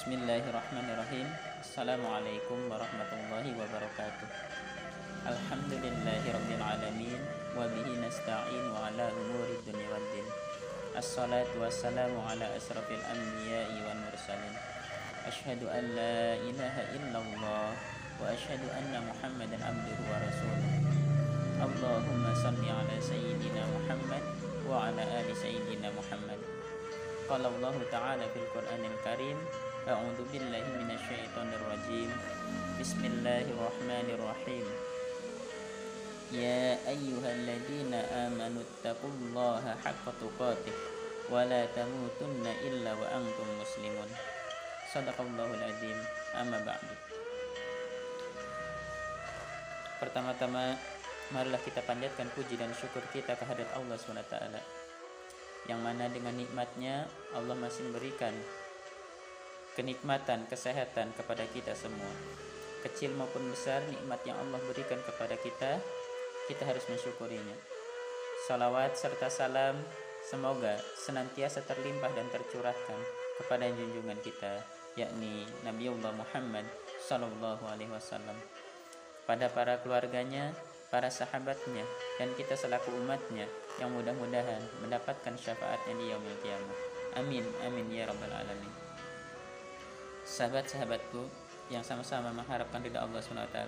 Bismillahirrahmanirrahim Assalamualaikum warahmatullahi wabarakatuh Alhamdulillahi rabbil alamin Wa bihi nasta'in wa ala umuri dunia waddin Assalatu wassalamu ala asrafil anbiya'i wal mursalin Ashhadu an la ilaha illallah Wa ashhadu anna muhammadan abduhu wa rasuluh Allahumma salli ala sayyidina Muhammad Wa ala ali sayyidina Muhammad Qala Allah Ta'ala fil Qur'anil Karim A'udzu billahi minasyaitonir rajim Bismillahirrahmanirrahim. Ya ayyuhalladzina amanu taqullaha haqqa tuqatih wa la tamutunna illa wa antum muslimun. Sadaqallahul adzim amma ba'du. Pertama-tama marilah kita panjatkan puji dan syukur kita kehadirat Allah SWT yang mana dengan nikmatnya Allah masih memberikan kenikmatan, kesehatan kepada kita semua. Kecil maupun besar nikmat yang Allah berikan kepada kita, kita harus mensyukurinya. Salawat serta salam semoga senantiasa terlimpah dan tercurahkan kepada junjungan kita, yakni Nabiullah Muhammad Sallallahu Alaihi Wasallam, pada para keluarganya, para sahabatnya, dan kita selaku umatnya yang mudah-mudahan mendapatkan syafaatnya di yaumil kiamah. Amin, amin ya rabbal alamin. Sahabat-sahabatku yang sama-sama mengharapkan ridha Allah SWT.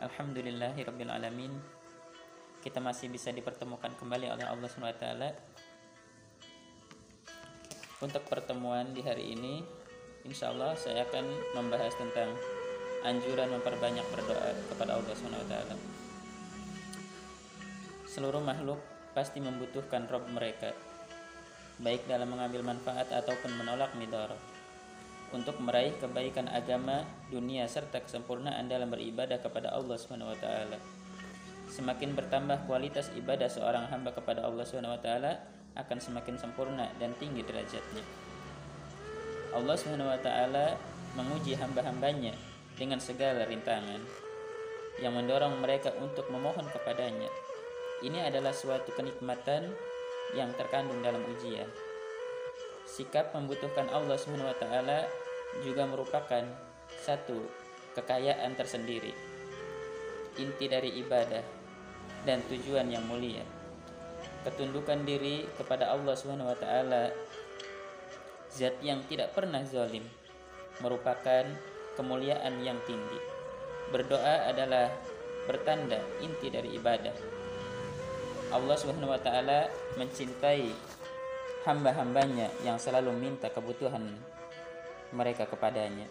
Alhamdulillahi rabbil alamin. Kita masih bisa dipertemukan kembali oleh Allah SWT untuk pertemuan di hari ini. Insya Allah saya akan membahas tentang anjuran memperbanyak berdoa kepada Allah SWT. Seluruh makhluk pasti membutuhkan Rob mereka, baik dalam mengambil manfaat ataupun menolak midarat, untuk meraih kebaikan agama, dunia, serta kesempurnaan dalam beribadah kepada Allah SWT. Semakin bertambah kualitas ibadah seorang hamba kepada Allah SWT, akan semakin sempurna dan tinggi derajatnya. Allah SWT menguji hamba-hambanya dengan segala rintangan yang mendorong mereka untuk memohon kepadanya. Ini adalah suatu kenikmatan yang terkandung dalam ujian. Sikap membutuhkan Allah SWT juga merupakan satu kekayaan tersendiri, inti dari ibadah dan tujuan yang mulia. Ketundukan diri kepada Allah SWT, zat yang tidak pernah zalim, merupakan kemuliaan yang tinggi. Berdoa adalah bertanda inti dari ibadah. Allah Subhanahu wa taala mencintai hamba-hambanya yang selalu minta kebutuhan mereka kepadanya.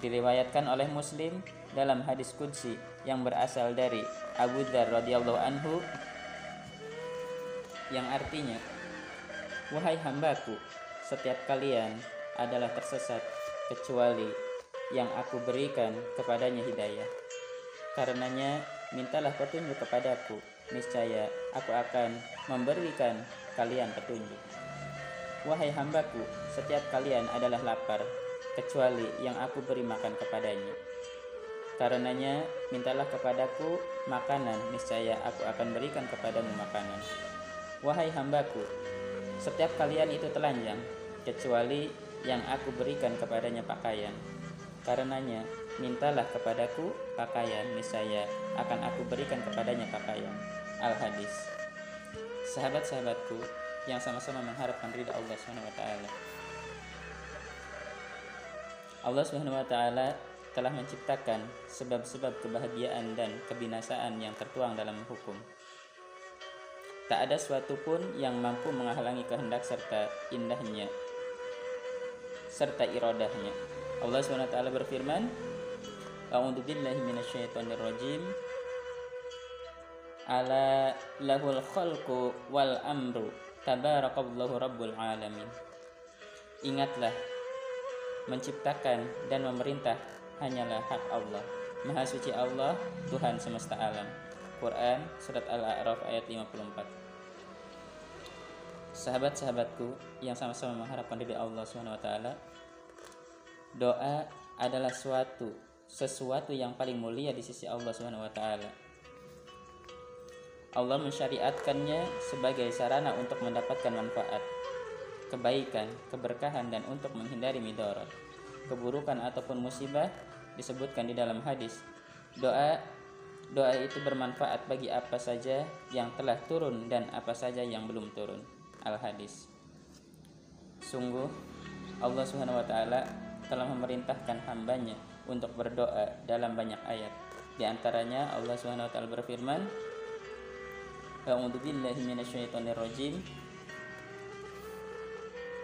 Diriwayatkan oleh Muslim dalam hadis qudsi yang berasal dari Abu Dzar radhiyallahu anhu yang artinya Wahai hambaku, setiap kalian adalah tersesat kecuali yang aku berikan kepadanya hidayah. Karenanya, mintalah petunjuk kepadaku, niscaya aku akan memberikan kalian petunjuk. Wahai hambaku, setiap kalian adalah lapar, kecuali yang aku beri makan kepadanya. Karenanya, mintalah kepadaku makanan, niscaya aku akan berikan kepadamu makanan. Wahai hambaku, setiap kalian itu telanjang, kecuali yang aku berikan kepadanya pakaian. Karenanya, mintalah kepadaku pakaian, niscaya akan aku berikan kepadanya pakaian. Al-Hadis. Sahabat-sahabatku yang sama-sama mengharapkan ridha Allah taala. Allah taala telah menciptakan sebab-sebab kebahagiaan dan kebinasaan yang tertuang dalam hukum. Tak ada suatu pun yang mampu menghalangi kehendak serta indahnya serta irodahnya. Allah SWT berfirman, A'udzu billahi minasyaitonir rajim. Ala lahul khalqu wal amru tabarakallahu rabbul alamin. Ingatlah menciptakan dan memerintah hanyalah hak Allah. Maha suci Allah, Tuhan semesta alam. Quran surat Al-A'raf ayat 54. Sahabat-sahabatku yang sama-sama mengharapkan dari Allah Subhanahu wa taala, doa adalah suatu sesuatu yang paling mulia di sisi Allah Subhanahu wa taala. Allah mensyariatkannya sebagai sarana untuk mendapatkan manfaat. kebaikan, keberkahan dan untuk menghindari midarat. Keburukan ataupun musibah disebutkan di dalam hadis. Doa doa itu bermanfaat bagi apa saja yang telah turun dan apa saja yang belum turun. Al-Hadis. Sungguh Allah Subhanahu wa taala telah memerintahkan hambanya untuk berdoa dalam banyak ayat. Di antaranya Allah Subhanahu wa taala berfirman, A'udzu billahi minasyaitonir rajim.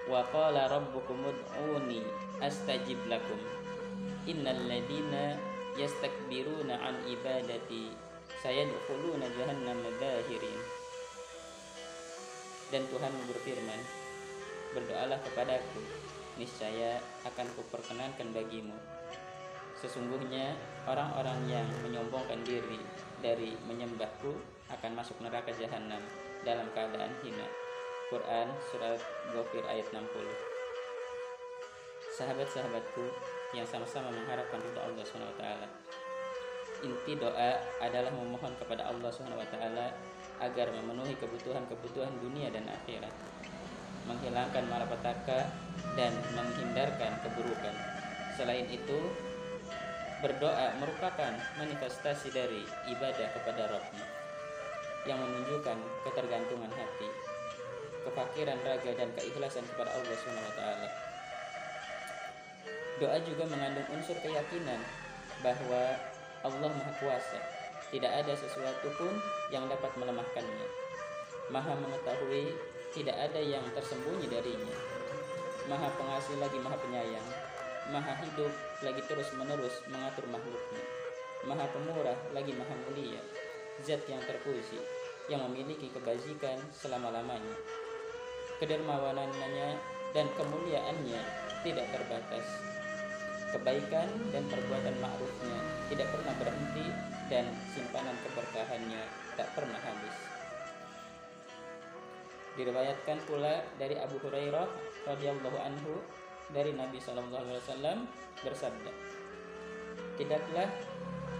Wa qala rabbukum ud'uni astajib lakum. Innal ladina yastakbiruna an ibadati sayadkhuluna jahannam dahirin. Dan Tuhan berfirman, berdoalah kepadaku, niscaya akan kuperkenankan bagimu. Sesungguhnya orang-orang yang menyombongkan diri dari menyembahku akan masuk neraka jahanam dalam keadaan hina. Quran surat Ghafir ayat 60. Sahabat-sahabatku yang sama-sama mengharapkan ridha Allah SWT. Inti doa adalah memohon kepada Allah SWT agar memenuhi kebutuhan-kebutuhan dunia dan akhirat, menghilangkan malapetaka dan menghindarkan keburukan. Selain itu, berdoa merupakan manifestasi dari ibadah kepada Rabbnya yang menunjukkan ketergantungan hati, kefakiran raga dan keikhlasan kepada Allah SWT. Doa juga mengandung unsur keyakinan bahwa Allah Maha Kuasa, tidak ada sesuatu pun yang dapat melemahkannya. Maha mengetahui, tidak ada yang tersembunyi darinya. Maha pengasih lagi Maha penyayang. Maha hidup lagi terus menerus mengatur makhluknya. Maha pemurah lagi Maha mulia zat yang terpuji, yang memiliki kebajikan selama-lamanya. Kedermawanannya dan kemuliaannya tidak terbatas. Kebaikan dan perbuatan ma'rufnya tidak pernah berhenti dan simpanan keberkahannya tak pernah habis. Diriwayatkan pula dari Abu Hurairah radhiyallahu anhu dari Nabi Shallallahu alaihi wasallam bersabda, "Tidaklah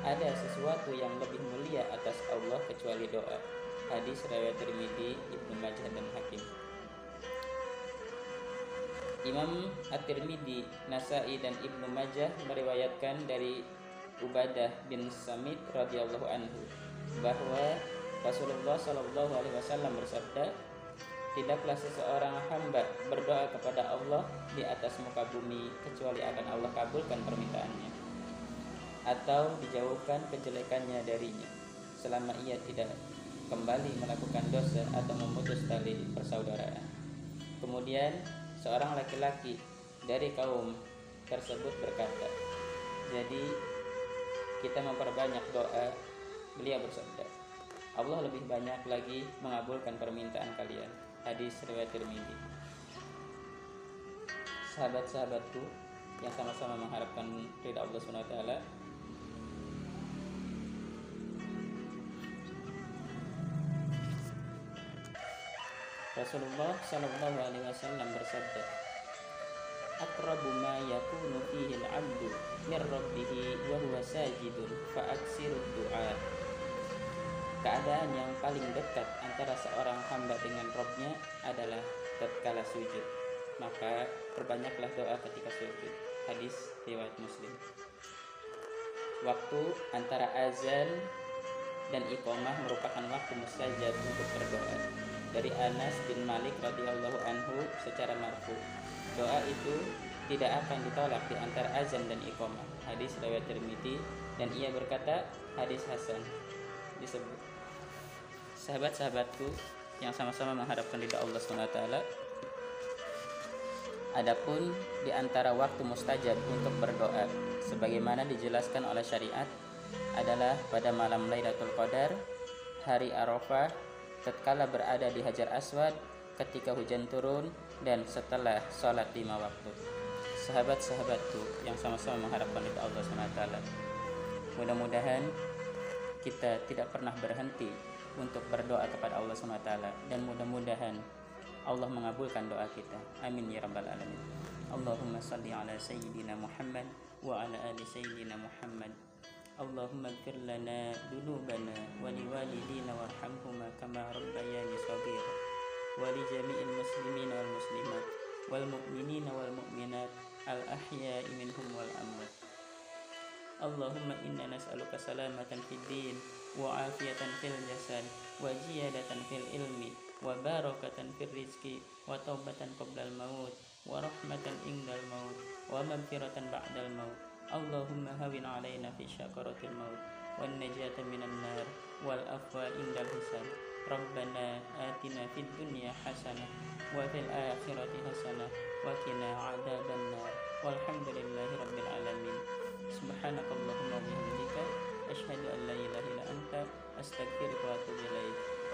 ada sesuatu yang lebih mulia atas Allah kecuali doa. Hadis riwayat Tirmidzi, Ibnu Majah dan Hakim. Imam At-Tirmidzi, Nasai dan Ibnu Majah meriwayatkan dari Ubadah bin Samit radhiyallahu anhu bahwa Rasulullah Shallallahu alaihi wasallam bersabda, Tidaklah seseorang hamba berdoa kepada Allah di atas muka bumi kecuali akan Allah kabulkan permintaannya atau dijauhkan kejelekannya darinya selama ia tidak kembali melakukan dosa atau memutus tali persaudaraan. Kemudian seorang laki-laki dari kaum tersebut berkata, "Jadi kita memperbanyak doa." Beliau bersabda, "Allah lebih banyak lagi mengabulkan permintaan kalian." Hadis riwayat Tirmidzi. Sahabat-sahabatku yang sama-sama mengharapkan ridha Allah Subhanahu wa taala, Rasulullah Shallallahu Alaihi Wasallam bersabda, "Akrabu ma yakunu fihi al-'abdu min rabbih wa huwa sajidun fa du'a." Keadaan yang paling dekat antara seorang hamba dengan Robnya adalah tatkala sujud. Maka perbanyaklah doa ketika sujud. Hadis riwayat Muslim. Waktu antara azan dan iqamah merupakan waktu mustajab untuk berdoa dari Anas bin Malik radhiyallahu anhu secara marfu. Doa itu tidak akan ditolak di antara azan dan iqamah. Hadis riwayat Tirmidzi dan ia berkata hadis hasan disebut. Sahabat-sahabatku yang sama-sama mengharapkan ridha Allah SWT Adapun di antara waktu mustajab untuk berdoa sebagaimana dijelaskan oleh syariat adalah pada malam Lailatul Qadar, hari Arafah tatkala berada di Hajar Aswad ketika hujan turun dan setelah sholat lima waktu. Sahabat-sahabatku yang sama-sama mengharapkan itu Allah SWT. Mudah-mudahan kita tidak pernah berhenti untuk berdoa kepada Allah SWT dan mudah-mudahan Allah mengabulkan doa kita. Amin ya rabbal alamin. Allahumma salli ala sayyidina Muhammad wa ala ali sayyidina Muhammad. Allahumma ighfir lana dunubana wa liwalidina warhamhuma kama rabbayani shaghira. Wa li jami'il muslimin wal muslimat wal mu'minina wal mu'minat al ahya'i minhum wal amwat. Allahumma inna nas'aluka salamatan fid din wa afiyatan fil jasad wa ziyadatan fil ilmi وبركة في الرزق وتوبة قبل الموت ورحمة عند الموت ومغفرة بعد الموت. اللهم هون علينا في شكرة الموت والنجاة من النار والأفوى عند الحساب ربنا آتنا في الدنيا حسنة وفي الآخرة حسنة وقنا عذاب النار. والحمد لله رب العالمين. سبحانك اللهم وبحمدك أشهد أن لا إله إلا أنت أستغفرك وأتوب إليك.